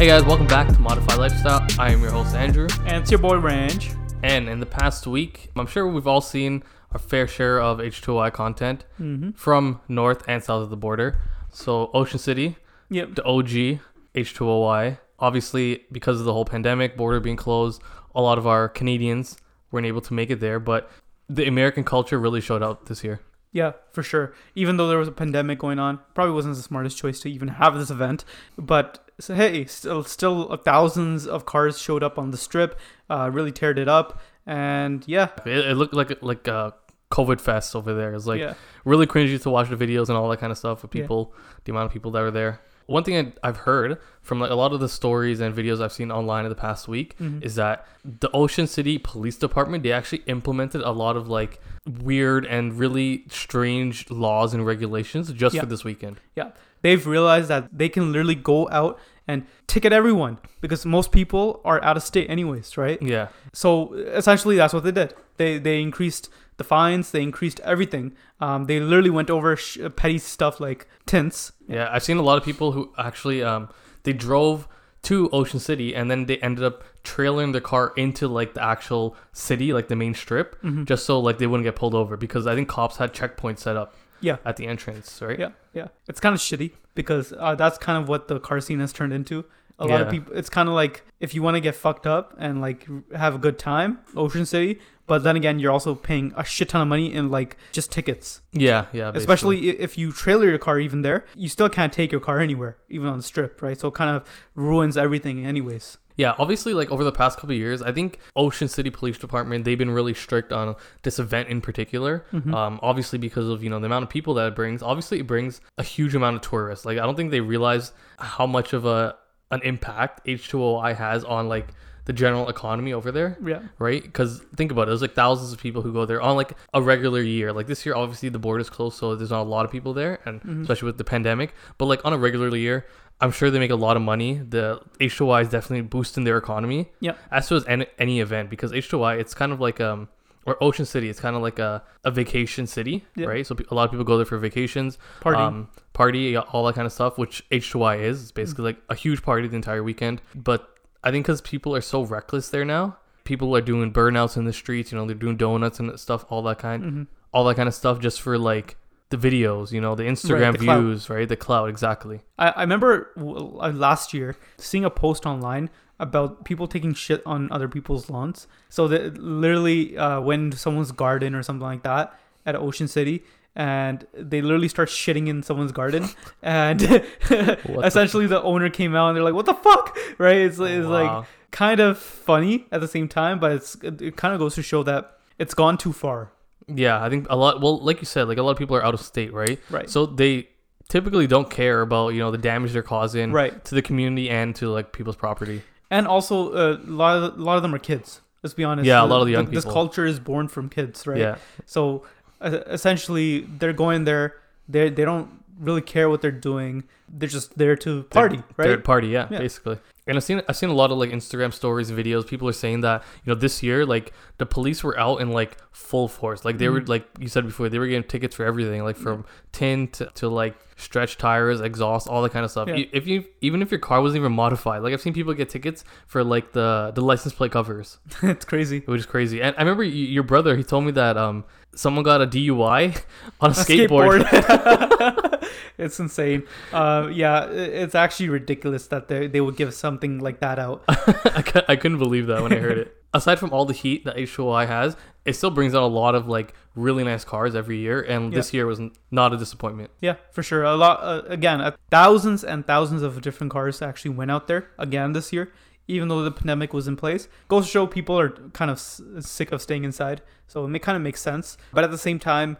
Hey guys, welcome back to Modified Lifestyle. I am your host Andrew, And it's your boy Range. and in the past week, I'm sure we've all seen our fair share of H2OI content Mm-hmm. from north and south of the border. So Ocean City, Yep. the OG H2OI. Obviously, because of the whole pandemic, border being closed, a lot of our Canadians weren't able to make it there. But the American culture really showed out this year. Yeah, for sure. Even though there was a pandemic going on, probably wasn't the smartest choice to even have this event. But so, hey, still, still thousands of cars showed up on the strip, uh, really teared it up, and yeah, It, it looked like like a COVID fest over there. It's like yeah, really cringy to watch the videos and all that kind of stuff with Yeah. people, the amount of people that were there. One thing I- I've heard from like a lot of the stories and videos I've seen online in the past week Mhm. is that the Ocean City Police Department they actually implemented a lot of like weird and really strange laws and regulations just Yeah. for this weekend. yeah. They've realized that they can literally go out and ticket everyone because most people are out of state anyways, right? Yeah, So essentially, that's what they did. They they increased the fines. They increased everything. Um, they literally went over sh- petty stuff like tints. yeah. I've seen a lot of people who actually um they drove to Ocean City and then they ended up trailing their car into like the actual city, like the main strip, Mhm. just so like they wouldn't get pulled over because I think cops had checkpoints set up Yeah. at the entrance, right? Yeah, yeah. It's kind of shitty because uh, that's kind of what the car scene has turned into. A lot of people. It's kind of like if you want to get fucked up and like have a good time, Ocean City. But then again, you're also paying a shit ton of money in like just tickets. Yeah, yeah. basically. Especially if you trailer your car even there, you still can't take your car anywhere, even on the strip, right? So it kind of ruins everything, anyways. Yeah, obviously, like over the past couple of years, I think Ocean City Police Department they've been really strict on this event in particular. Mhm. Um, obviously because of you know the amount of people that it brings. Obviously, it brings a huge amount of tourists. Like I don't think they realize how much of a an impact H2OI has on like the general economy over there. Yeah, right? Because think about it, there's like thousands of people who go there on like a regular year. Like this year, obviously the border's closed, so there's not a lot of people there, and Mhm. especially with the pandemic. But like on a regular year, I'm sure they make a lot of money. The H2OI is definitely boosting their economy. Yeah. As so as any, any event because H2OI it's kind of like um or Ocean City, it's kind of like a, a vacation city, Yeah. right? So a lot of people go there for vacations, party. um, party, all that kind of stuff, which H2OI is. It's basically Mm. like a huge party the entire weekend. But I think because people are so reckless there now, people are doing burnouts in the streets. You know, they're doing donuts and stuff, all that kind, Mhm. all that kind of stuff, just for like the videos. You know, the Instagram the clout. views, right? The cloud, exactly. I, I remember w- uh, last year seeing a post online about people taking shit on other people's lawns. So that literally uh, into someone's garden or something like that at Ocean City, and they literally start shitting in someone's garden, and the essentially the owner came out and they're like, "What the fuck?" Right? It's, it's like kind of funny at the same time, but it's it, it kind of goes to show that it's gone too far. yeah, I think a lot. Well, like you said, like a lot of people are out of state, right? Right. So they typically don't care about you know the damage they're causing right. to the community and to like people's property. And also, uh, a lot of a lot of them are kids. Let's be honest. Yeah, a lot of the young This people. culture is born from kids, right? Yeah. So uh, essentially, they're going there. They they don't really care what they're doing. They're just there to party, right? Third party, yeah, Yeah. basically. And I've seen I've seen a lot of like Instagram stories and videos. People are saying that you know this year like the police were out in like full force. Like they were Mhm. like you said before, they were getting tickets for everything, like from tin to, to like stretch tires, exhaust, all that kind of stuff. Yeah. If you even if your car wasn't even modified, like I've seen people get tickets for like the the license plate covers, it's crazy. which is crazy. And I remember y- your brother, he told me that um someone got a DUI on a, A skateboard. skateboard. it's insane. Uh, yeah, it's actually ridiculous that they they would give something like that out. I, I couldn't believe that when I heard it. Aside from all the heat that H2OI has, it still brings out a lot of like really nice cars every year, and this year was not a disappointment. Yeah, for sure. A lot uh, again, uh, thousands and thousands of different cars actually went out there again this year, even though the pandemic was in place. Goes to show people are kind of s- sick of staying inside, so it kind of makes sense. But at the same time,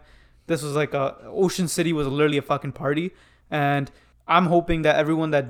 this was like a Ocean City was literally a fucking party, and I'm hoping that everyone that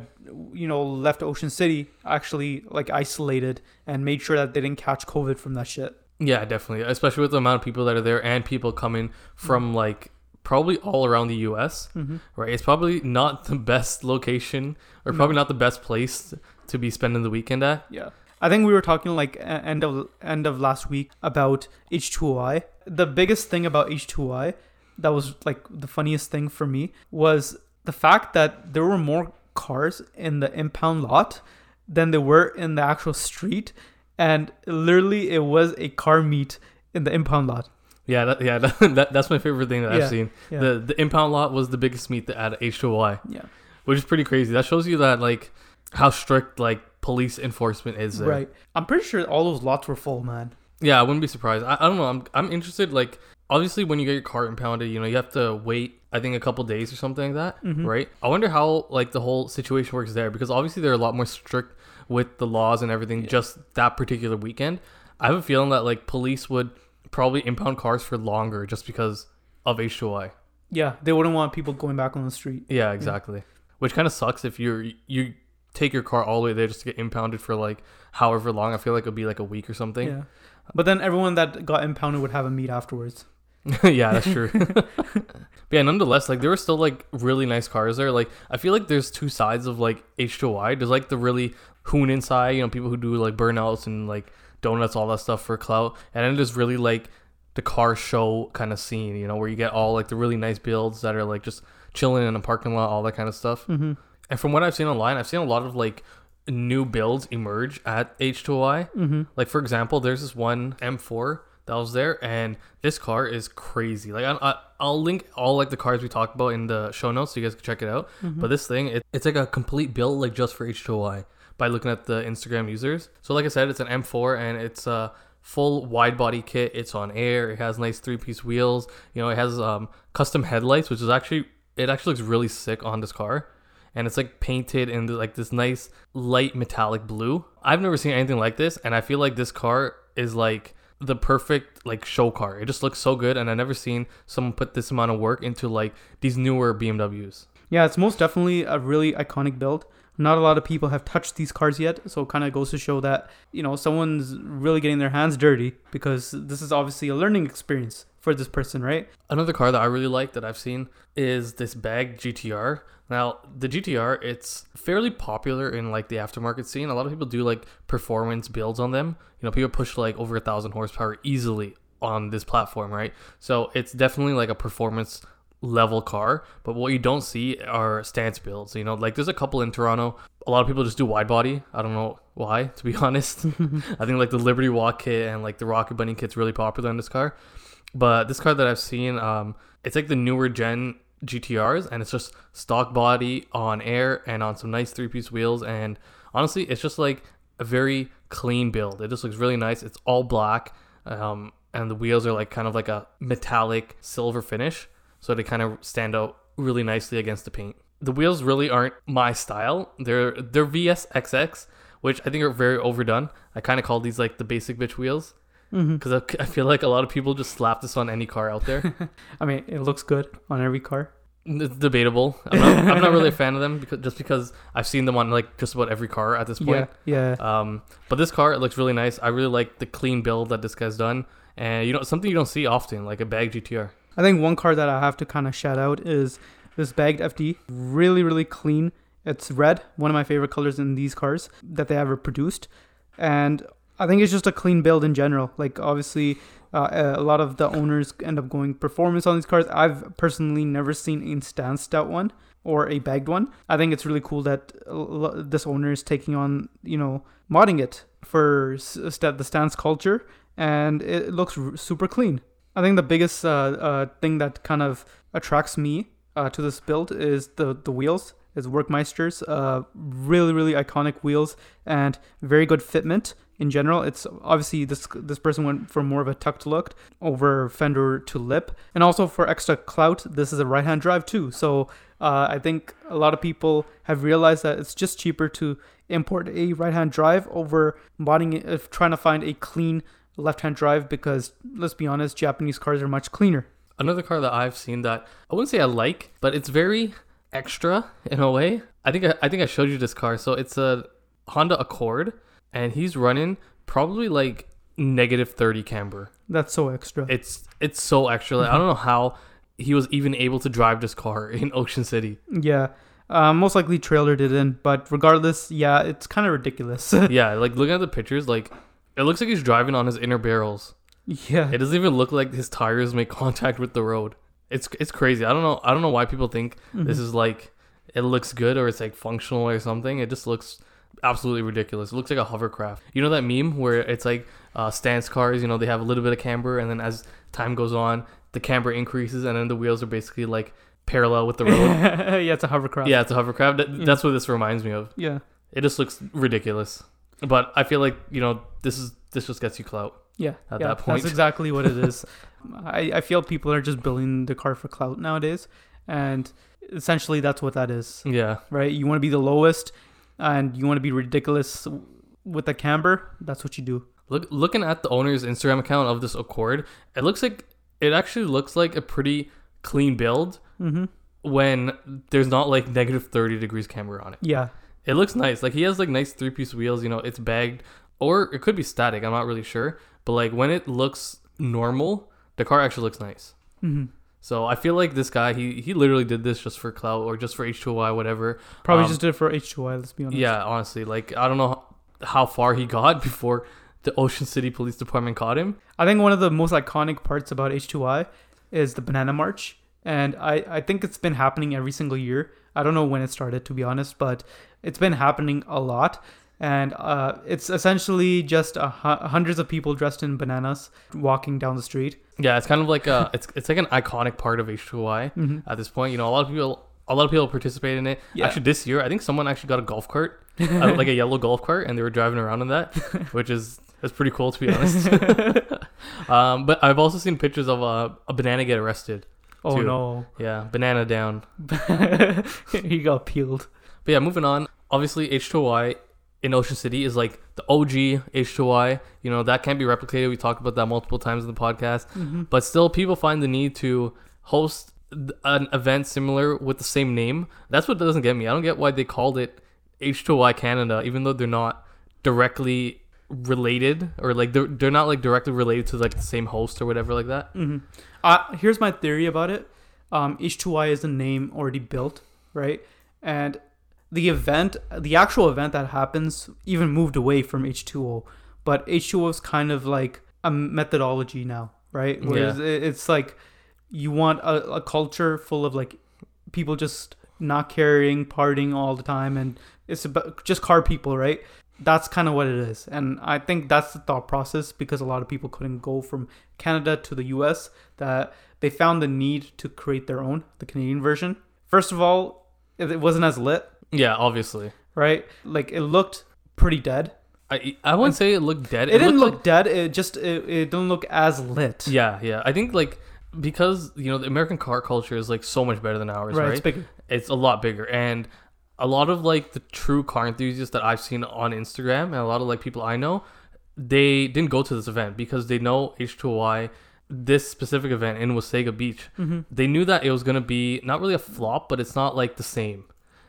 you know left Ocean City actually like isolated and made sure that they didn't catch COVID from that shit. Yeah, definitely, especially with the amount of people that are there and people coming from like probably all around the U.S. Mm-hmm. Right? It's probably not the best location or probably not the best place to be spending the weekend at. Yeah. I think we were talking like end of end of last week about H2OI. The biggest thing about H2OI that was like the funniest thing for me was the fact that there were more cars in the impound lot than there were in the actual street, and literally it was a car meet in the impound lot. Yeah, that, yeah, that, that, that's my favorite thing that Yeah, I've seen. yeah. The the impound lot was the biggest meet at H2OI, Yeah, which is pretty crazy. That shows you that like how strict like police enforcement is there. right. I'm pretty sure all those lots were full, man. Yeah, I wouldn't be surprised. I, I don't know. I'm I'm interested. Like obviously, when you get your car impounded, you know you have to wait. I think a couple days or something like that, Mhm. right? I wonder how like the whole situation works there because obviously they're a lot more strict with the laws and everything. Just that particular weekend, I have a feeling that like police would probably impound cars for longer just because of H2OI. Yeah, they wouldn't want people going back on the street. Yeah, exactly. Which kind of sucks if you're you take your car all the way there just to get impounded for like however long. I feel like it'll be like a week or something. Yeah. But then everyone that got impounded would have a meet afterwards. Yeah, that's true. but yeah, nonetheless, like there were still like really nice cars there. Like I feel like there's two sides of like H2OI. There's like the really hoon inside, you know, people who do like burnouts and like donuts, all that stuff for clout, and then there's really like the car show kind of scene, you know, where you get all like the really nice builds that are like just chilling in a parking lot, all that kind of stuff. Mm-hmm. And from what I've seen online, I've seen a lot of like new builds emerge at H2OI. Mm-hmm. Like for example, there's this one M4 that was there, and this car is crazy. Like I, I, I'll link all like the cars we talked about in the show notes, so you guys can check it out. But this thing, it, it's like a complete build, like just for H2OI by looking at the Instagram users. So like I said, it's an M4 and it's a full wide body kit. It's on air. It has nice three piece wheels. You know, it has um, custom headlights, which is actually it actually looks really sick on this car and it's like painted in like this nice light metallic blue. I've never seen anything like this, and I feel like this car is like the perfect like show car. It just looks so good, and I've never seen someone put this amount of work into like these newer BMWs. Yeah, it's most definitely a really iconic build. Not a lot of people have touched these cars yet, so it kind of goes to show that, you know, someone's really getting their hands dirty because this is obviously a learning experience for this person, right? Another car that I really like that I've seen is this bag GTR. Now, the GTR, it's fairly popular in like the aftermarket scene. A lot of people do like performance builds on them. You know, people push like over a thousand horsepower easily on this platform, right? So it's definitely like a performance level car. But what you don't see are stance builds. You know, like there's a couple in Toronto. A lot of people just do wide body. I don't know why, to be honest. I think like the Liberty Walk kit and like the Rocket Bunny kit's really popular in this car. But this car that I've seen, um, it's like the newer gen GTRs, and it's just stock body on air and on some nice three piece wheels. And honestly, it's just like a very clean build. It just looks really nice. It's all black, um, and the wheels are like kind of like a metallic silver finish, so they kind of stand out really nicely against the paint. The wheels really aren't my style. They're they're VSXX, which I think are very overdone. I kind of call these like the basic bitch wheels Mm-hmm. because I, I feel like a lot of people just slap this on any car out there. I mean, it looks good on every car. It's debatable. I'm not, I'm not really a fan of them because just because I've seen them on like just about every car at this point. Yeah, yeah. Um, but this car it looks really nice. I really like the clean build that this guy's done, and you know something you don't see often, like a bag GTR. I think one car that I have to kind of shout out is this bagged FD. Really, really clean. It's red, one of my favorite colors in these cars that they ever produced. And I think it's just a clean build in general. Like, obviously, uh, a lot of the owners end up going performance on these cars. I've personally never seen a stanced out one or a bagged one. I think it's really cool that uh, this owner is taking on, you know, modding it for st- the stance culture, and it looks r- super clean. I think the biggest uh, uh, thing that kind of attracts me uh, to this build is the the wheels. It's Work Meister's uh, really really iconic wheels and very good fitment in general. It's obviously this this person went for more of a tucked look over fender to lip, and also for extra clout, this is a right hand drive too. So uh, I think a lot of people have realized that it's just cheaper to import a right hand drive over modding it, trying to find a clean left hand drive because let's be honest, Japanese cars are much cleaner. Another car that I've seen that I wouldn't say I like, but it's very extra in a way. I think I, I think I showed you this car. So it's a Honda Accord, and he's running probably like negative thirty camber. That's so extra. It's it's so extra. Like, I don't know how he was even able to drive this car in Ocean City. yeah. Uh, most likely trailer did in, but regardless, yeah, it's kind of ridiculous. yeah, like looking at the pictures, like it looks like he's driving on his inner barrels. yeah. It doesn't even look like his tires make contact with the road. It's it's crazy. I don't know. I don't know why people think this is like it looks good or it's like functional or something. It just looks absolutely ridiculous. It looks like a hovercraft. You know that meme where it's like uh, stance cars. You know they have a little bit of camber, and then as time goes on, the camber increases, and then the wheels are basically like parallel with the road. yeah, it's a hovercraft. yeah, it's a hovercraft. That, Yeah. That's what this reminds me of. Yeah. It just looks ridiculous. But I feel like you know this is this just gets you clout. Yeah, At yeah, that point. that's exactly what it is. I, I feel people are just building the car for clout nowadays, and essentially that's what that is, Yeah, right? You want to be the lowest, and you want to be ridiculous with the camber. That's what you do. Look, looking at the owner's Instagram account of this Accord, it looks like it actually looks like a pretty clean build Mm-hmm. when there's not like negative 30 degrees camber on it. Yeah, It looks nice. Like he has like nice three piece wheels, you know, it's bagged or it could be static, I'm not really sure. But like when it looks normal, the car actually looks nice. hmm So I feel like this guy, he he literally did this just for clout or just for H2OI, whatever. probably Um, just did it for H2OI. Let's be honest. Yeah, honestly, like I don't know how far he got before the Ocean City Police Department caught him. I think one of the most iconic parts about H2OI is the Banana March. And I, I think it's been happening every single year. I don't know when it started, to be honest, but it's been happening a lot. And uh, it's essentially just a hu- hundreds of people dressed in bananas walking down the street. Yeah, it's kind of like a it's it's like an iconic part of H2OI Mm-hmm. at this point. You know, a lot of people a lot of people participate in it. Yeah. Actually, this year I think someone actually got a golf cart, uh, like a yellow golf cart, and they were driving around in that, which is that's pretty cool to be honest. um, but I've also seen pictures of uh, a banana get arrested. Oh Two. no. Yeah, banana down. he got peeled. But yeah, moving on. Obviously, H2OI in Ocean City is like the OG H2OI. You know, that can't be replicated. We talked about that multiple times in the podcast. Mm-hmm. But still, people find the need to host an event similar with the same name. That's what doesn't get me. I don't get why they called it H2OI Canada, even though they're not directly related or like they're, they're not like directly related to like the same host or whatever like that. hmm Uh, here's my theory about it. Um, H2OI is a name already built, right? And the event, the actual event that happens, even moved away from H2O. But H2O is kind of like a methodology now, right? Whereas it- it's like you want a, a culture full of like people just not caring, partying all the time, and it's about just car people, right? That's kind of what it is. And I think that's the thought process because a lot of people couldn't go from Canada to the US that they found the need to create their own, the Canadian version. First of all, it it wasn't as lit, Yeah, obviously. right? Like it looked pretty dead. I I wouldn't say it looked dead. It, didn't looked look dead. It just it, it didn't look as lit. Yeah, yeah. I think like because you know the American car culture is like so much better than ours, right. right? It's bigger. It's a lot bigger, and a lot of like the true car enthusiasts that I've seen on Instagram, and a lot of like people I know, they didn't go to this event because they know H2OI, this specific event in Wasaga Beach. hmm They knew that it was gonna be not really a flop, but it's not like the same.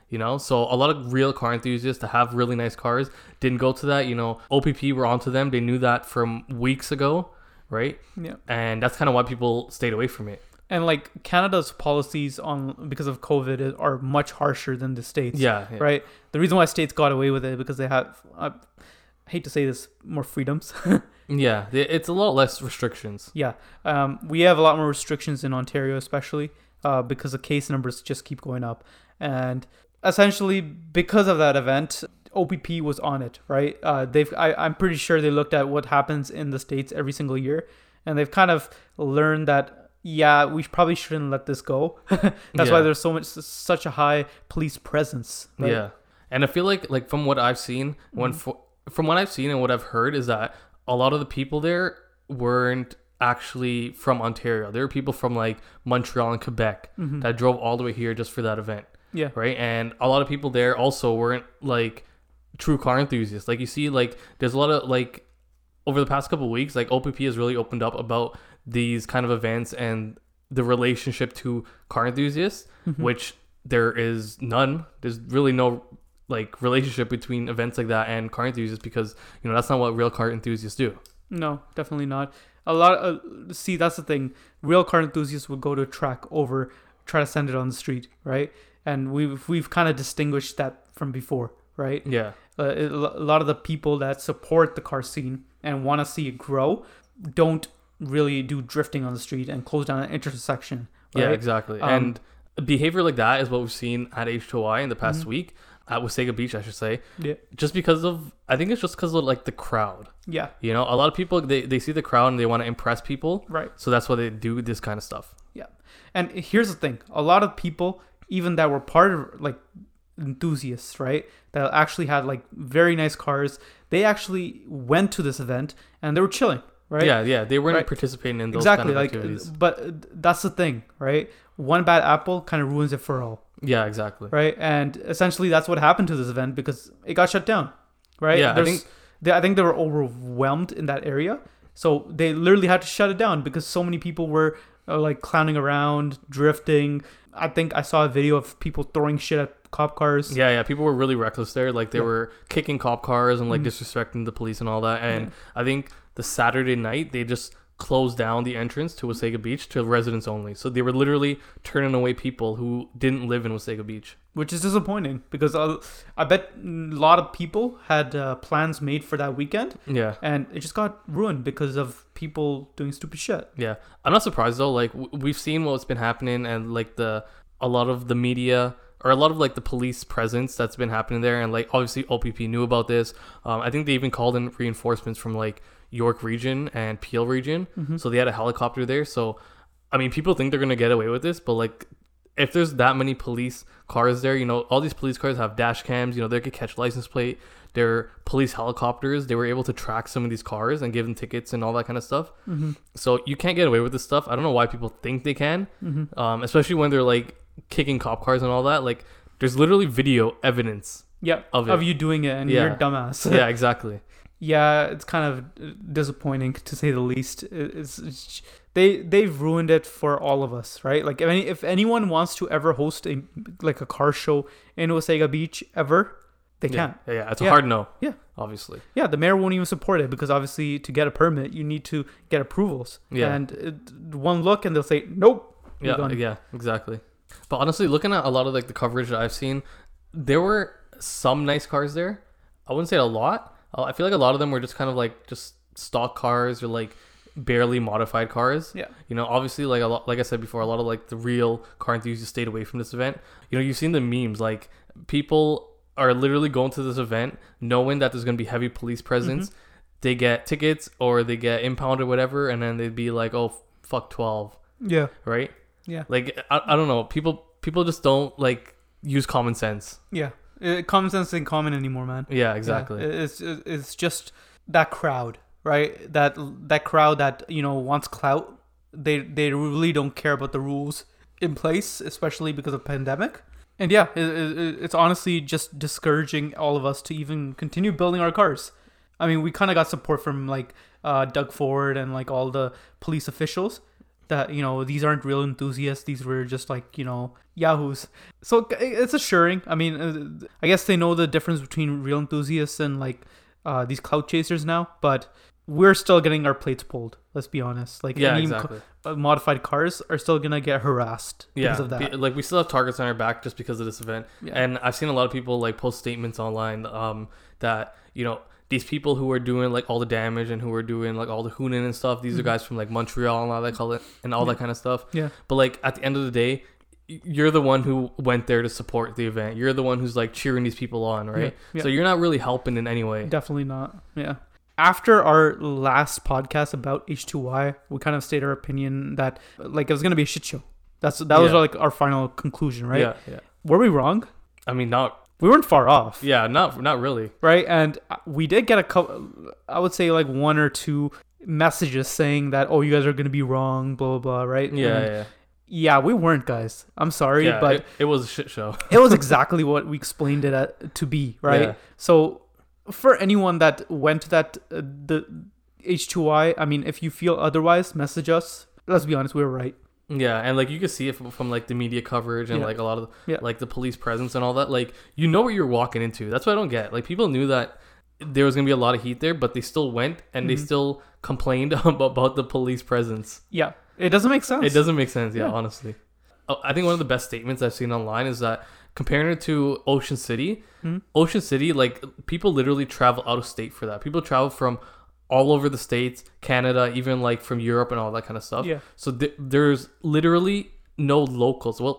You know, so a lot of real car enthusiasts that have really nice cars didn't go to that. You know, OPP were onto them. They knew that from weeks ago, right? Yeah. and that's kind of why people stayed away from it. And like Canada's policies on because of COVID are much harsher than the states. Yeah, yeah. right? The reason why states got away with it because they have, I hate to say this, more freedoms. yeah. It's a lot less restrictions. yeah, um, we have a lot more restrictions in Ontario, especially uh, because the case numbers just keep going up, and essentially because of that event. OPP was on it, right? Uh, they've, I, I'm pretty sure they looked at what happens in the states every single year, and they've kind of learned that, yeah, we probably shouldn't let this go. That's Yeah. why there's so much, such a high police presence. Right? Yeah, and I feel like like from what I've seen, when Mhm. fo- from what I've seen and what I've heard is that a lot of the people there weren't actually from Ontario. There were people from like Montreal and Quebec Mhm. that drove all the way here just for that event, yeah. right? And a lot of people there also weren't like true car enthusiasts. Like you see, like there's a lot of like over the past couple of weeks, like OPP has really opened up about these kind of events and the relationship to car enthusiasts, Mhm. which there is none. There's really no like relationship between events like that and car enthusiasts because you know that's not what real car enthusiasts do. No, definitely not. A lot. Of, see, that's the thing. Real car enthusiasts would go to a track over, try to send it on the street, right? And we've we've kind of distinguished that from before, right? Yeah, Uh, it- a lot of the people that support the car scene and want to see it grow don't really do drifting on the street and close down an intersection. Right? yeah, exactly. Um, and behavior like that is what we've seen at H2OI in the past Mhm. week. at Wasaga Beach, I should say, Yeah. just because of I think it's just because of like the crowd. Yeah. You know, a lot of people they, they see the crowd and they want to impress people, Right. so that's why they do this kind of stuff. Yeah. And here's the thing: a lot of people, even that were part of like enthusiasts, right, that actually had like very nice cars, they actually went to this event and they were chilling, right? Yeah, yeah, they weren't Right. participating in those exactly. kind of like, activities. but that's the thing, right? One bad apple kind of ruins it for all, Yeah, exactly. right? And essentially, that's what happened to this event because it got shut down, right? Yeah, I think- they, I think they were overwhelmed in that area, so they literally had to shut it down because so many people were uh, like clowning around, drifting. I think I saw a video of people throwing shit at cop cars. Yeah, yeah, people were really reckless there. Like they Yeah. were kicking cop cars and like Mhm. disrespecting the police and all that. And I think the Saturday night they just closed down the entrance to Wasaga Beach to residents only. So they were literally turning away people who didn't live in Wasaga Beach. which is disappointing because uh, I bet a lot of people had uh, plans made for that weekend, Yeah. and it just got ruined because of people doing stupid shit. Yeah, I'm not surprised though. Like w- we've seen what's been happening, and like the a lot of the media or a lot of like the police presence that's been happening there, and like obviously OPP knew about this. Um, I think they even called in reinforcements from like York region and Peel region, mm-hmm. so they had a helicopter there. So, I mean, people think they're gonna get away with this, but like. If there's that many police cars there, you know, all these police cars have dash cams, you know, they could catch license plate. They're police helicopters. They were able to track some of these cars and give them tickets and all that kind of stuff. Mm-hmm. So you can't get away with this stuff. I don't know why people think they can, mm-hmm. um, especially when they're like kicking cop cars and all that. Like, there's literally video evidence. Of of, you doing it, and Yeah. you're a dumbass. yeah, exactly. Yeah, it's kind of disappointing to say the least. It's, it's they they've ruined it for all of us, right? Like if any if anyone wants to ever host a like a car show in Wasaga Beach ever, they Yeah, can. yeah, yeah. It's a Yeah. hard no. Yeah. obviously. Yeah, the mayor won't even support it because obviously to get a permit you need to get approvals. Yeah. and it, one look and they'll say nope. Yeah, gone." yeah, exactly. But honestly, looking at a lot of like the coverage that I've seen, there were some nice cars there. I wouldn't say a lot. Uh, I feel like a lot of them were just kind of like just stock cars or like barely modified cars. Yeah. You know, obviously, like a lot, like I said before, a lot of like the real car enthusiasts stayed away from this event. You know, you've seen the memes. Like people are literally going to this event knowing that there's gonna be heavy police presence. Mm-hmm. They get tickets or they get impounded, whatever, and then they'd be like, "Oh, fuck twelve, Yeah, right?" yeah, Like I, I don't know. People people just don't like use common sense. yeah. Uh, common sense ain't common anymore, man. Yeah, Yeah, exactly. It's it's just that crowd, right? That that crowd that you know wants clout. They they really don't care about the rules in place, especially because of pandemic. And yeah, it, it, it's honestly just discouraging all of us to even continue building our cars. I mean, we kind of got support from like uh, Doug Ford and like all the police officials that you know these aren't real enthusiasts. These were just like you know yahoos. So it's assuring. I mean, uh, I guess they know the difference between real enthusiasts and like uh, these clout chasers now, but we're still getting our plates pulled. Let's be honest. Like yeah, any exactly. co- uh, modified cars are still gonna get harassed Yeah, because of that. like we still have targets on our back just because of this event. Yeah. And I've seen a lot of people like post statements online um, that you know these people who are doing like all the damage and who are doing like all the hooning and stuff. These are Mhm. guys from like Montreal and all that color and all Yeah. that kind of stuff. yeah, But like at the end of the day, you're the one who went there to support the event. You're the one who's like cheering these people on, right? yeah. So you're not really helping in any way. definitely not. Yeah. After our last podcast about H2OI, we kind of stated our opinion that like it was gonna be a shit show. That's that was Yeah. like our final conclusion, right? Yeah, yeah. Were we wrong? I mean, not We weren't far off. yeah, not not really. right? And we did get a couple, I would say like one or two messages saying that, oh, you guys are going to be wrong, blah, blah, blah, right? Yeah, And yeah. yeah, we weren't, guys. I'm sorry, yeah, but it, it was a shit show. it, was exactly what we explained it at, to be, right? Yeah. So for anyone that went to that, uh, the H2OI, I mean, if you feel otherwise, message us. Let's be honest, we were right. Yeah, and like you can see it from, from like the media coverage and Yeah. like a lot of Yeah. like the police presence and all that. Like you know what you're walking into. That's what I don't get. Like people knew that there was gonna be a lot of heat there, but they still went and they Mhm. still complained about, the police presence. Yeah. It doesn't make sense. It doesn't make sense. Yeah, Yeah. honestly. Oh, I think one of the best statements I've seen online is that comparing it to Ocean City, Mhm. Ocean City, like people literally travel out of state for that. People travel from all over the states, Canada, even like from Europe and all that kind of stuff. Yeah. So th- there's literally no locals. Well,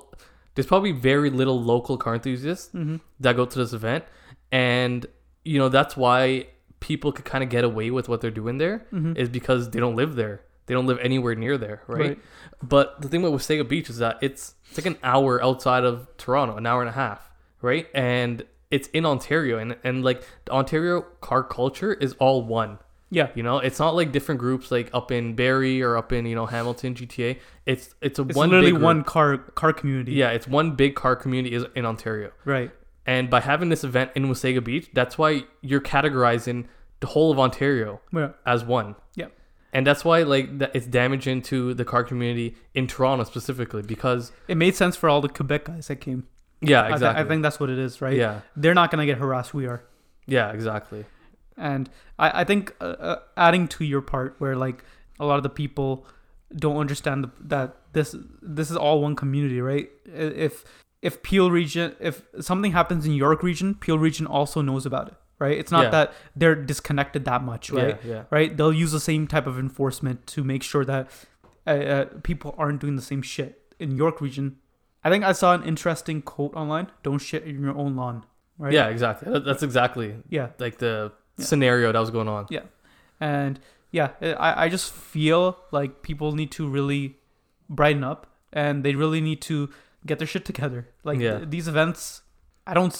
there's probably very little local car enthusiasts Mm-hmm. that go to this event, and you know that's why people could kind of get away with what they're doing there is Mm-hmm. because they don't live there. They don't live anywhere near there, right? Right. But the thing with Wasaga Beach is that it's it's like an hour outside of Toronto, an hour and a half, right? And it's in Ontario, and and like the Ontario car culture is all one. Yeah. You know, it's not like different groups like up in Barrie or up in you know Hamilton, GTA. It's it's a It's one literally one car car community. Yeah, it's one big car community is in Ontario. Right. And by having this event in Wasaga Beach, that's why you're categorizing the whole of Ontario Yeah. as one. Yeah. And that's why like it's damaging to the car community in Toronto specifically because It made sense for all the Quebec guys that came. yeah, I thi- exactly. I, think that's what it is, right? Yeah. They're not gonna get harassed. We are. Yeah, exactly. And I, I think uh, uh, adding to your part where like a lot of the people don't understand the, that this this is all one community, right? If if Peel region if something happens in York region, Peel region also knows about it, right? It's not Yeah. that they're disconnected that much, right? Yeah, yeah. Right? They'll use the same type of enforcement to make sure that uh, uh, people aren't doing the same shit in York region. I think I saw an interesting quote online: "Don't shit in your own lawn." Right? Yeah, exactly. That's exactly Yeah. like the Yeah. scenario that was going on. Yeah, and yeah, I, I just feel like people need to really brighten up and they really need to get their shit together. Like Yeah. th- these events, I don't,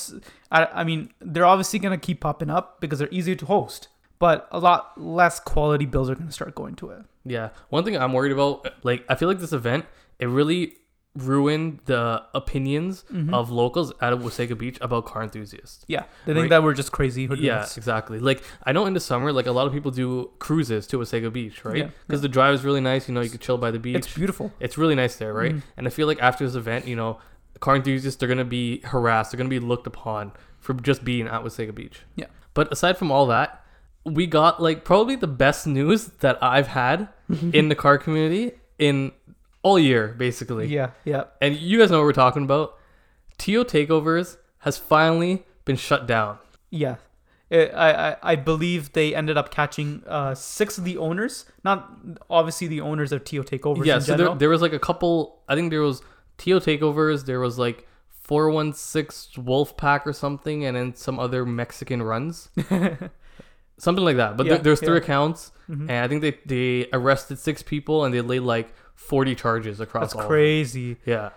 I I mean, they're obviously going to keep popping up because they're easier to host, but a lot less quality bills are going to start going to it. Yeah. One thing I'm worried about, like, I feel like this event, it really ruined the opinions Mhm. of locals at Wasaga Beach about car enthusiasts. Yeah. They think Right. that we're just crazy. Yeah, exactly. Like, I know in the summer, like, a lot of people do cruises to Wasaga Beach, right? Yeah, Because the drive is really nice. You know, you could chill by the beach. It's beautiful. It's really nice there, right? Mhm. And I feel like after this event, you know, car enthusiasts they're gonna be harassed. They're gonna be looked upon for just being at Wasaga Beach. Yeah. But aside from all that, we got like probably the best news that I've had in the car community in all year, basically. Yeah. Yeah. And you guys know what we're talking about. TO Takeovers has finally been shut down. Yeah. It, I, I, I believe they ended up catching uh, six of the owners, not obviously the owners of TO Takeovers yeah, in so there, there was like a couple. I think there was TO Takeovers. There was like 416 Wolfpack or something, and then some other Mexican runs. something like that. But Yeah, there, there's three yeah. accounts, Mhm. and I think they, they arrested six people and they laid like 40 charges across That's all. of them. crazy. Yeah.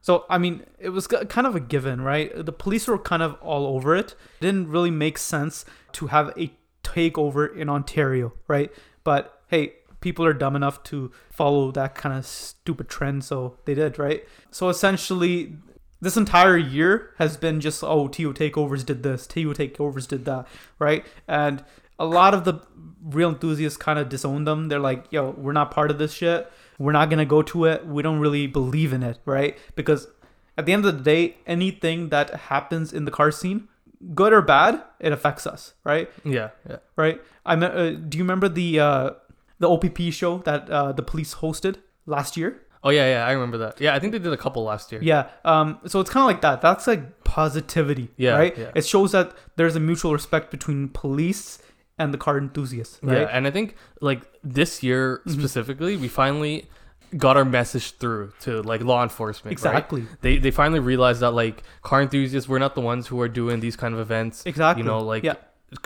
So I mean, it was kind of a given, right? The police were kind of all over it. It didn't really make sense to have a takeover in Ontario, right? But hey, people are dumb enough to follow that kind of stupid trend, so they did, right? So essentially, this entire year has been just oh, TO takeovers did this, TO takeovers did that, right? And a lot of the real enthusiasts kind of disowned them. They're like, yo, we're not part of this shit. We're not gonna go to it. We don't really believe in it, right? Because at the end of the day, anything that happens in the car scene, good or bad, it affects us, right? Yeah. Yeah. Right? I me- uh, do you remember the uh, the OPP show that uh, the police hosted last year? Oh, yeah, yeah. I remember that. Yeah, I think they did a couple last year. Yeah. Um. So it's kind of like that. That's like positivity, Yeah, right? yeah. It shows that there's a mutual respect between police and the car enthusiasts, right? Yeah, and I think like this year Mhm. specifically, we finally got our message through to like law enforcement. right? Exactly. They they finally realized that like car enthusiasts, we're not the ones who are doing these kind of events. Exactly. You know, like yeah.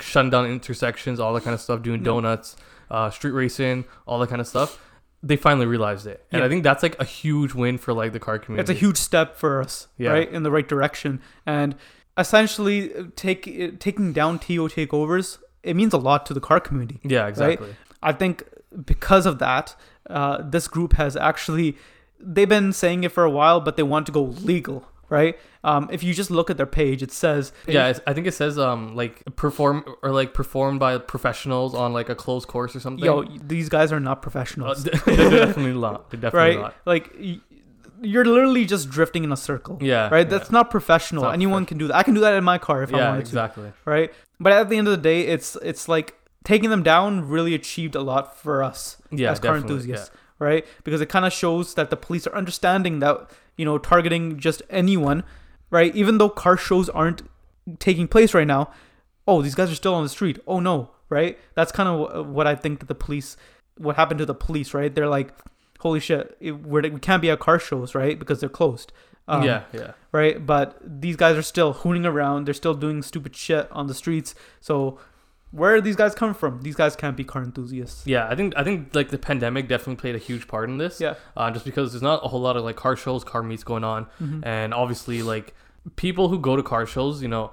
shutting down intersections, all that kind of stuff, doing No. donuts, uh, street racing, all that kind of stuff. They finally realized it, and Yeah. I think that's like a huge win for like the car community. It's a huge step for us, Yeah. right, in the right direction. And essentially, uh, take uh, taking down TO takeovers, it means a lot to the car community. yeah, exactly. I think because of that, uh, this group has actually they've been saying it for a while, but they want to go legal, right? Um, if you just look at their page, it says Yeah, I think it says um like perform or like performed by professionals on like a closed course or something. yo, these guys are not Uh, professionals, they're definitely not. They're definitely right? not. Like you're literally just drifting in a circle. Yeah. Right, yeah. that's not professional. Not Anyone can do that. I can do that in my car if I yeah, wanted to. exactly. right? But at the end of the day, it's it's like taking them down really achieved a lot for us Yeah, as car enthusiasts, right? Because it kind of shows that the police are understanding that you know targeting just anyone, right? Even though car shows aren't taking place right now, oh these guys are still on the street. Oh no, right? That's kind of what I think that the police, what happened to the police, right? They're like, holy shit, it, we're, we can't be at car shows, right? Because they're closed. Um, yeah, yeah. right? But these guys are still hooning around. They're still doing stupid shit on the streets. So where are these guys coming from? These guys can't be car enthusiasts. Yeah, I think I think like the pandemic definitely played a huge part in this. Yeah. Uh, just because there's not a whole lot of like car shows, car meets going on, Mhm. and obviously like people who go to car shows, you know,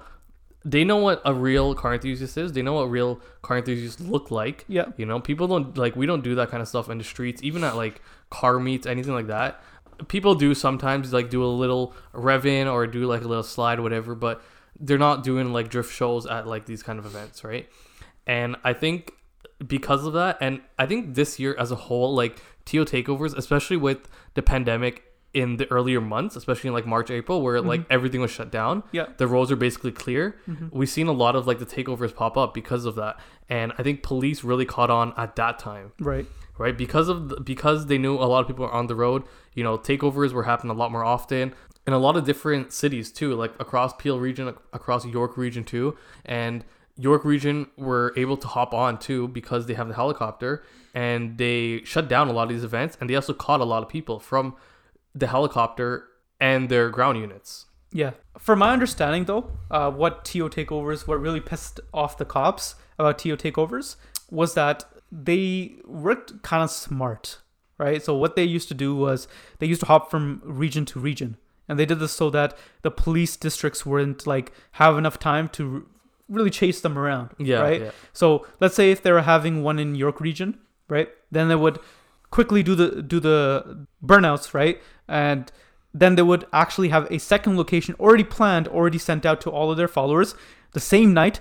they know what a real car enthusiast is. They know what real car enthusiasts look like. Yeah. You know, people don't like we don't do that kind of stuff in the streets, even at like car meets, anything like that. People do sometimes like do a little rev in or do like a little slide, whatever, but they're not doing like drift shows at like these kind of events, right? And I think because of that, and I think this year as a whole, like TO takeovers, especially with the pandemic in the earlier months, especially in like March, April, where like everything was shut down, Yeah. the roads are basically clear. Mhm. We've seen a lot of like the takeovers pop up because of that, and I think police really caught on at that time, Right. Right? Because of the, because they knew a lot of people were on the road. You know, takeovers were happening a lot more often in a lot of different cities too, like across Peel region, across York region too, and York region were able to hop on too because they have the helicopter and they shut down a lot of these events and they also caught a lot of people from the helicopter and their ground units. Yeah. From my understanding, though, uh, what TO takeovers, what really pissed off the cops about TO takeovers was that they worked kind of smart, right? So what they used to do was they used to hop from region to region, and they did this so that the police districts wouldn't like have enough time to really chase them around. Yeah, Right. yeah. So let's say if they were having one in York region, right? Then they would quickly do the do the burnouts, right? And then they would actually have a second location already planned, already sent out to all of their followers the same night,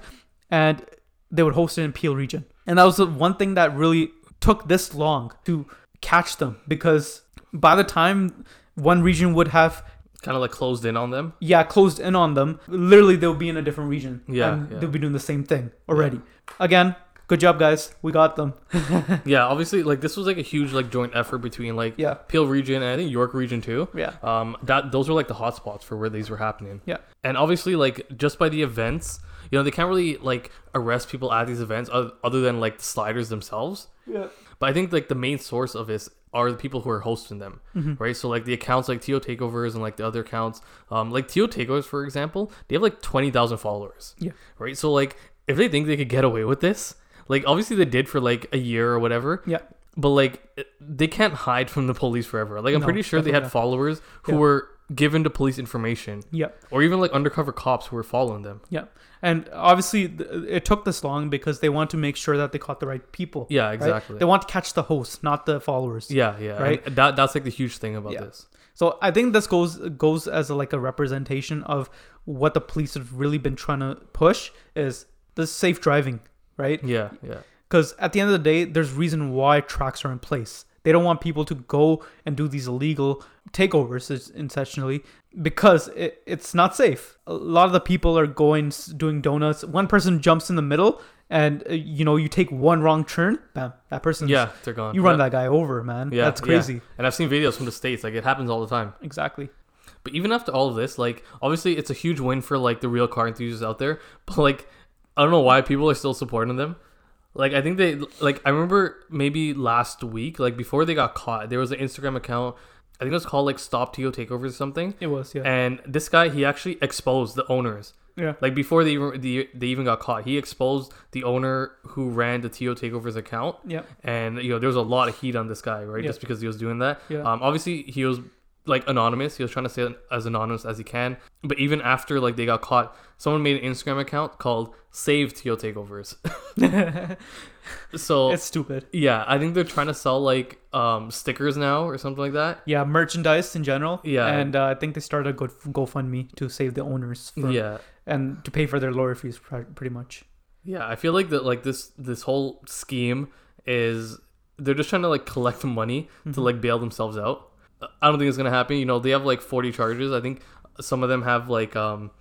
and they would host it in Peel region. And that was the one thing that really took this long to catch them because by the time one region would have Kind of like closed in on them. yeah closed in on them literally they'll be in a different region Yeah, and yeah. they'll be doing the same thing already again good job guys we got them yeah, obviously, like this was like a huge like joint effort between like yeah Peel region and I think York region too. yeah Um, that those were like the hotspots for where these were happening. Yeah. and obviously, like just by the events, you know, they can't really like arrest people at these events other, than like the sliders themselves. yeah But I think like the main source of this are the people who are hosting them, Mhm. right? So like the accounts like TO takeovers and like the other accounts, um, like TO takeovers for example, they have like twenty thousand followers. Yeah. Right. So like if they think they could get away with this, like obviously they did for like a year or whatever. Yeah. But like they can't hide from the police forever. Like I'm No, pretty sure they had definitely followers who Yeah. were given to police information, yeah or even like undercover cops who were following them. Yeah. And obviously th- it took this long because they want to make sure that they caught the right people Yeah, right? exactly. they want to catch the host not the followers yeah, yeah. Right? And that that's like the huge thing about Yeah. this. So I think this goes goes as a, like a representation of what the police have really been trying to push is the safe driving, right? Yeah, yeah. Because at the end of the day, there's reason why tracks are in place. They don't want people to go and do these illegal takeovers, essentially, because it, it's not safe. A lot of the people are going doing donuts. One person jumps in the middle, and uh, you know you take one wrong turn, bam, that person. Yeah, they're gone. you run Yeah. that guy over, man. Yeah, that's yeah. crazy. And I've seen videos from the states. Like it happens all the time. Exactly. But even after all of this, like obviously it's a huge win for like the real car enthusiasts out there. But like I don't know why people are still supporting them. Like I think they like I remember maybe last week, like before they got caught, there was an Instagram account. I think it was called like Stop TO Takeovers or something. It was, yeah. And this guy, he actually exposed the owners. yeah. Like before they even the, they even got caught, he exposed the owner who ran the TO Takeovers account. Yeah. And you know there was a lot of heat on this guy, right? Yeah. Just because he was doing that. Yeah. Um, obviously he was like anonymous. He was trying to stay as anonymous as he can. But even after like they got caught, someone made an Instagram account called Save TO Takeovers. so it's stupid. yeah, I think they're trying to sell like um stickers now or something like that. Yeah, merchandise in general. Yeah. And uh, I think they started a good GoFundMe to save the owners. For, Yeah. And to pay for their lawyer fees, pr- pretty much. Yeah, I feel like that like this this whole scheme is they're just trying to like collect money to Mhm. like bail themselves out. I don't think it's gonna happen. You know, they have like forty charges. I think some of them have like um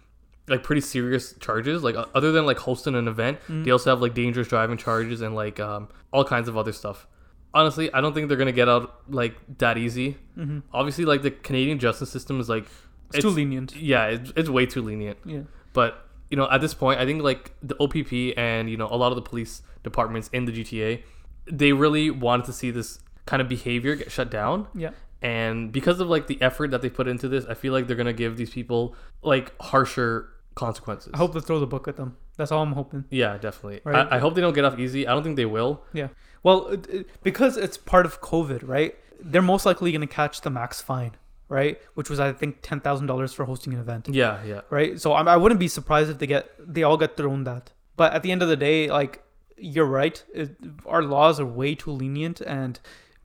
like pretty serious charges. Like other than like hosting an event, Mhm. they also have like dangerous driving charges and like um all kinds of other stuff. Honestly, I don't think they're gonna get out like that easy. Mm-hmm. Obviously, like the Canadian justice system is like It's, too lenient. yeah, it's, it's way too lenient. Yeah. But you know, at this point, I think like the OPP and you know a lot of the police departments in the GTA, they really wanted to see this kind of behavior get shut down. Yeah. And because of like the effort that they put into this, I feel like they're gonna give these people like harsher consequences. I hope they throw the book at them. That's all I'm hoping. Yeah, definitely. Right. I, I hope they don't get off easy. I don't think they will. Yeah. Well, because it's part of COVID, right? They're most likely going to catch the max fine, right? Which was, I think, ten thousand dollars for hosting an event, Yeah, yeah. right? So I, I wouldn't be surprised if they get they all get thrown that. But at the end of the day, like you're right, it, our laws are way too lenient, and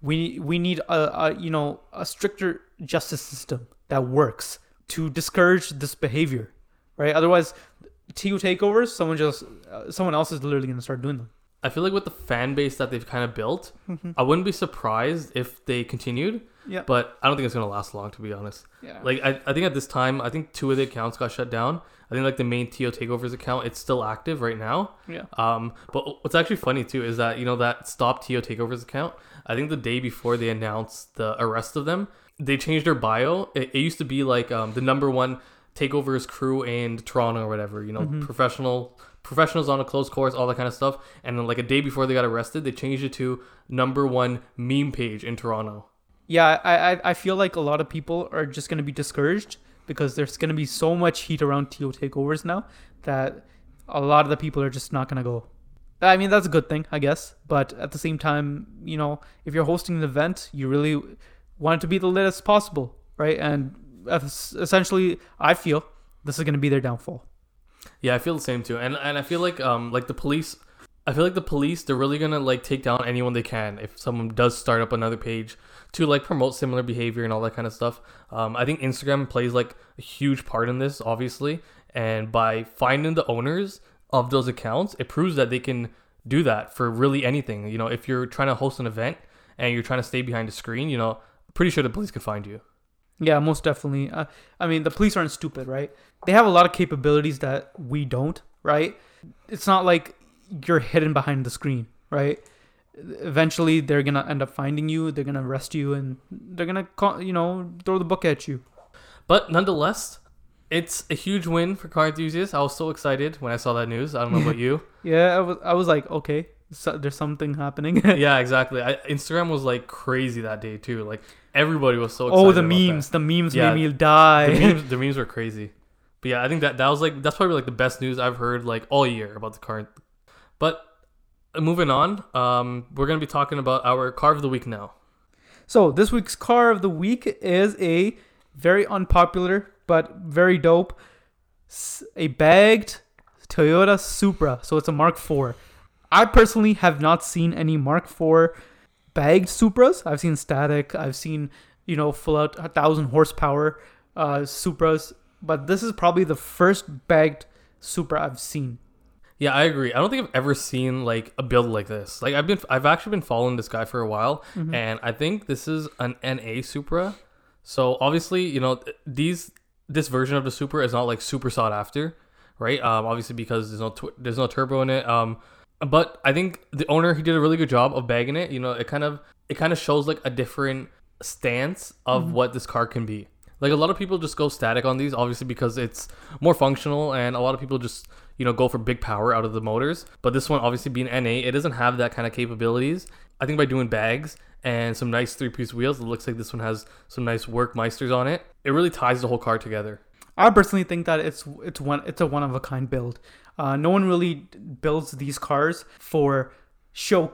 we we need a, a you know a stricter justice system that works to discourage this behavior, right? Otherwise, TO takeovers, someone just uh, someone else is literally going to start doing them. I feel like with the fan base that they've kind of built, I wouldn't be surprised if they continued. Yeah. But I don't think it's gonna last long, to be honest. Yeah. Like I, I think at this time, I think two of the accounts got shut down. I think like the main TO takeovers account, it's still active right now. Yeah. Um, but what's actually funny too is that you know that stop TO takeovers account. I think the day before they announced the arrest of them, they changed their bio. It, it used to be like um, the number one takeovers crew in Toronto or whatever. You know, professional professionals on a closed course, all that kind of stuff. And then like a day before they got arrested, they changed it to number one meme page in Toronto. Yeah, I, I I feel like a lot of people are just gonna be discouraged because there's gonna be so much heat around TO takeovers now that a lot of the people are just not gonna go. I mean that's a good thing, I guess. But at the same time, you know, if you're hosting an event, you really want it to be the lit as possible, right? And essentially, I feel this is gonna be their downfall. Yeah, I feel the same too, and and I feel like um like the police, I feel like the police they're really gonna like take down anyone they can if someone does start up another page to like promote similar behavior and all that kind of stuff. Um, I think Instagram plays like a huge part in this, obviously, and by finding the owners of those accounts, it proves that they can do that for really anything. You know, if you're trying to host an event and you're trying to stay behind a screen, you know, pretty sure the police could find you. Yeah, most definitely. Uh, I mean, the police aren't stupid, right? They have a lot of capabilities that we don't, right? It's not like you're hidden behind the screen, right? Eventually, they're gonna end up finding you. They're gonna arrest you, and they're gonna, call, you know, throw the book at you. But nonetheless, it's a huge win for car enthusiasts. I was so excited when I saw that news. I don't know about you. Yeah, I was, I was like, okay, so there's something happening. yeah, exactly. I, Instagram was like crazy that day too. Like everybody was so excited. oh, the about that. memes, the memes Yeah, made me die. The memes, the memes were crazy. But yeah, I think that that was like that's probably like the best news I've heard like all year about the car. But uh, moving on, um, we're gonna be talking about our car of the week now. So this week's car of the week is a very unpopular but very dope, a bagged Toyota Supra. So it's a Mark IV. I personally have not seen any Mark IV bagged Supras. I've seen static. I've seen you know full out a thousand horsepower uh, Supras, but this is probably the first bagged Supra I've seen. Yeah, I agree. I don't think I've ever seen like a build like this. Like I've been, I've actually been following this guy for a while, and I think this is an NA Supra. So obviously, you know, these this version of the Supra is not like super sought after, right? Um, obviously because there's no tw- there's no turbo in it. Um, but I think the owner he did a really good job of bagging it. You know, it kind of it kind of shows like a different stance of what this car can be. Like a lot of people just go static on these, obviously because it's more functional, and a lot of people just you know go for big power out of the motors. But this one, obviously being NA, it doesn't have that kind of capabilities. I think by doing bags and some nice three-piece wheels, it looks like this one has some nice Work Meisters on it. It really ties the whole car together. I personally think that it's it's one it's a one of a kind build. Uh, no one really builds these cars for show,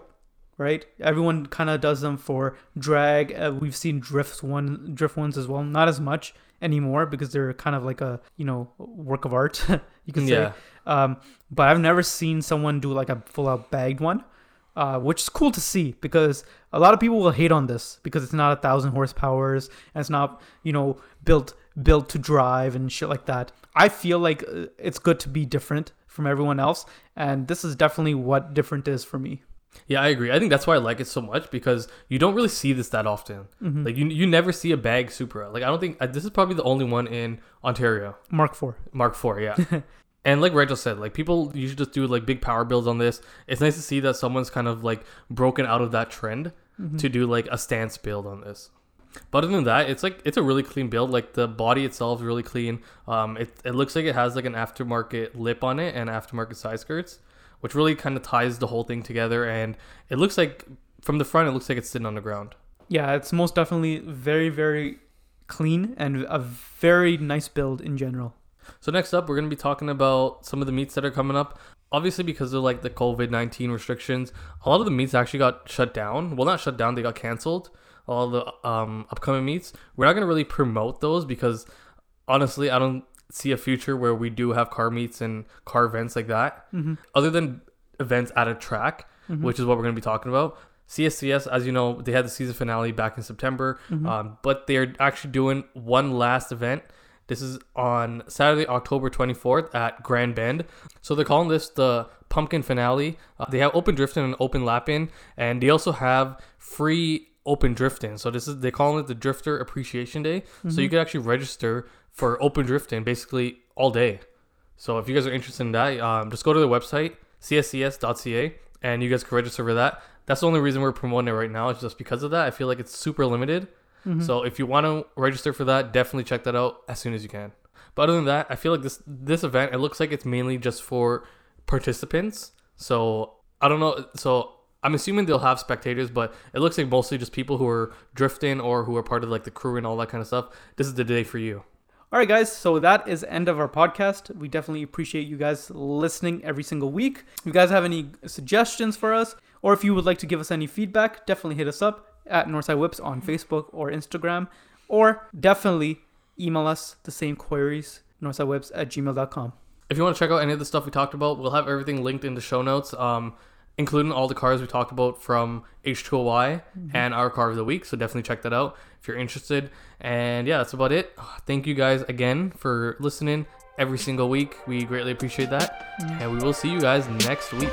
right? Everyone kind of does them for drag. Uh, we've seen drifts one drift ones as well, not as much anymore because they're kind of like a you know work of art, you can say. Yeah. Um, but I've never seen someone do like a full out bagged one. Uh, which is cool to see because a lot of people will hate on this because it's not a thousand horsepowers and it's not you know built built to drive and shit like that. I feel like uh, it's good to be different from everyone else, and this is definitely what different is for me. Yeah, I agree. I think that's why I like it so much because you don't really see this that often. Like you, you never see a bag Supra. Like I don't think uh, this is probably the only one in Ontario. Mark IV. Mark IV, yeah. and like Rachel said, like people usually just do like big power builds on this. It's nice to see that someone's kind of like broken out of that trend to do like a stance build on this. But other than that, it's like it's a really clean build. Like the body itself is really clean. Um, it, it looks like it has like an aftermarket lip on it and aftermarket side skirts, which really kind of ties the whole thing together. And it looks like from the front, it looks like it's sitting on the ground. Yeah, it's most definitely very, very clean and a very nice build in general. So next up, we're gonna be talking about some of the meets that are coming up. Obviously, because of like the COVID nineteen restrictions, a lot of the meets actually got shut down. Well, not shut down; they got canceled. All the um, upcoming meets, we're not gonna really promote those because honestly, I don't see a future where we do have car meets and car events like that. Mm-hmm. Other than events at a track, Mhm. which is what we're gonna be talking about. CSCS, as you know, they had the season finale back in September, Mhm. um, but they're actually doing one last event. This is on Saturday, October 24th at Grand Bend. So they're calling this the pumpkin finale. Uh, they have open drifting and open lapping, and they also have free open drifting. So this is they're calling it the Drifter Appreciation Day. So you can actually register for open drifting basically all day. So if you guys are interested in that, um, just go to the website cscs.ca and you guys can register for that. That's the only reason we're promoting it right now. Is just because of that. I feel like it's super limited. Mhm. So if you want to register for that, definitely check that out as soon as you can. But other than that, I feel like this this event it looks like it's mainly just for participants. So I don't know. So I'm assuming they'll have spectators, but it looks like mostly just people who are drifting or who are part of like the crew and all that kind of stuff. This is the day for you. All right, guys. So that is end of our podcast. We definitely appreciate you guys listening every single week. If you guys have any suggestions for us, or if you would like to give us any feedback, definitely hit us up at Northside Whips on Facebook or Instagram, or definitely email us the same queries, northsidewhips at gmail.com. If you want to check out any of the stuff we talked about, we'll have everything linked in the show notes, um, including all the cars we talked about from H2OI mm-hmm. and our car of the week. So definitely check that out if you're interested. And yeah, that's about it. Thank you guys again for listening every single week. We greatly appreciate that. And we will see you guys next week.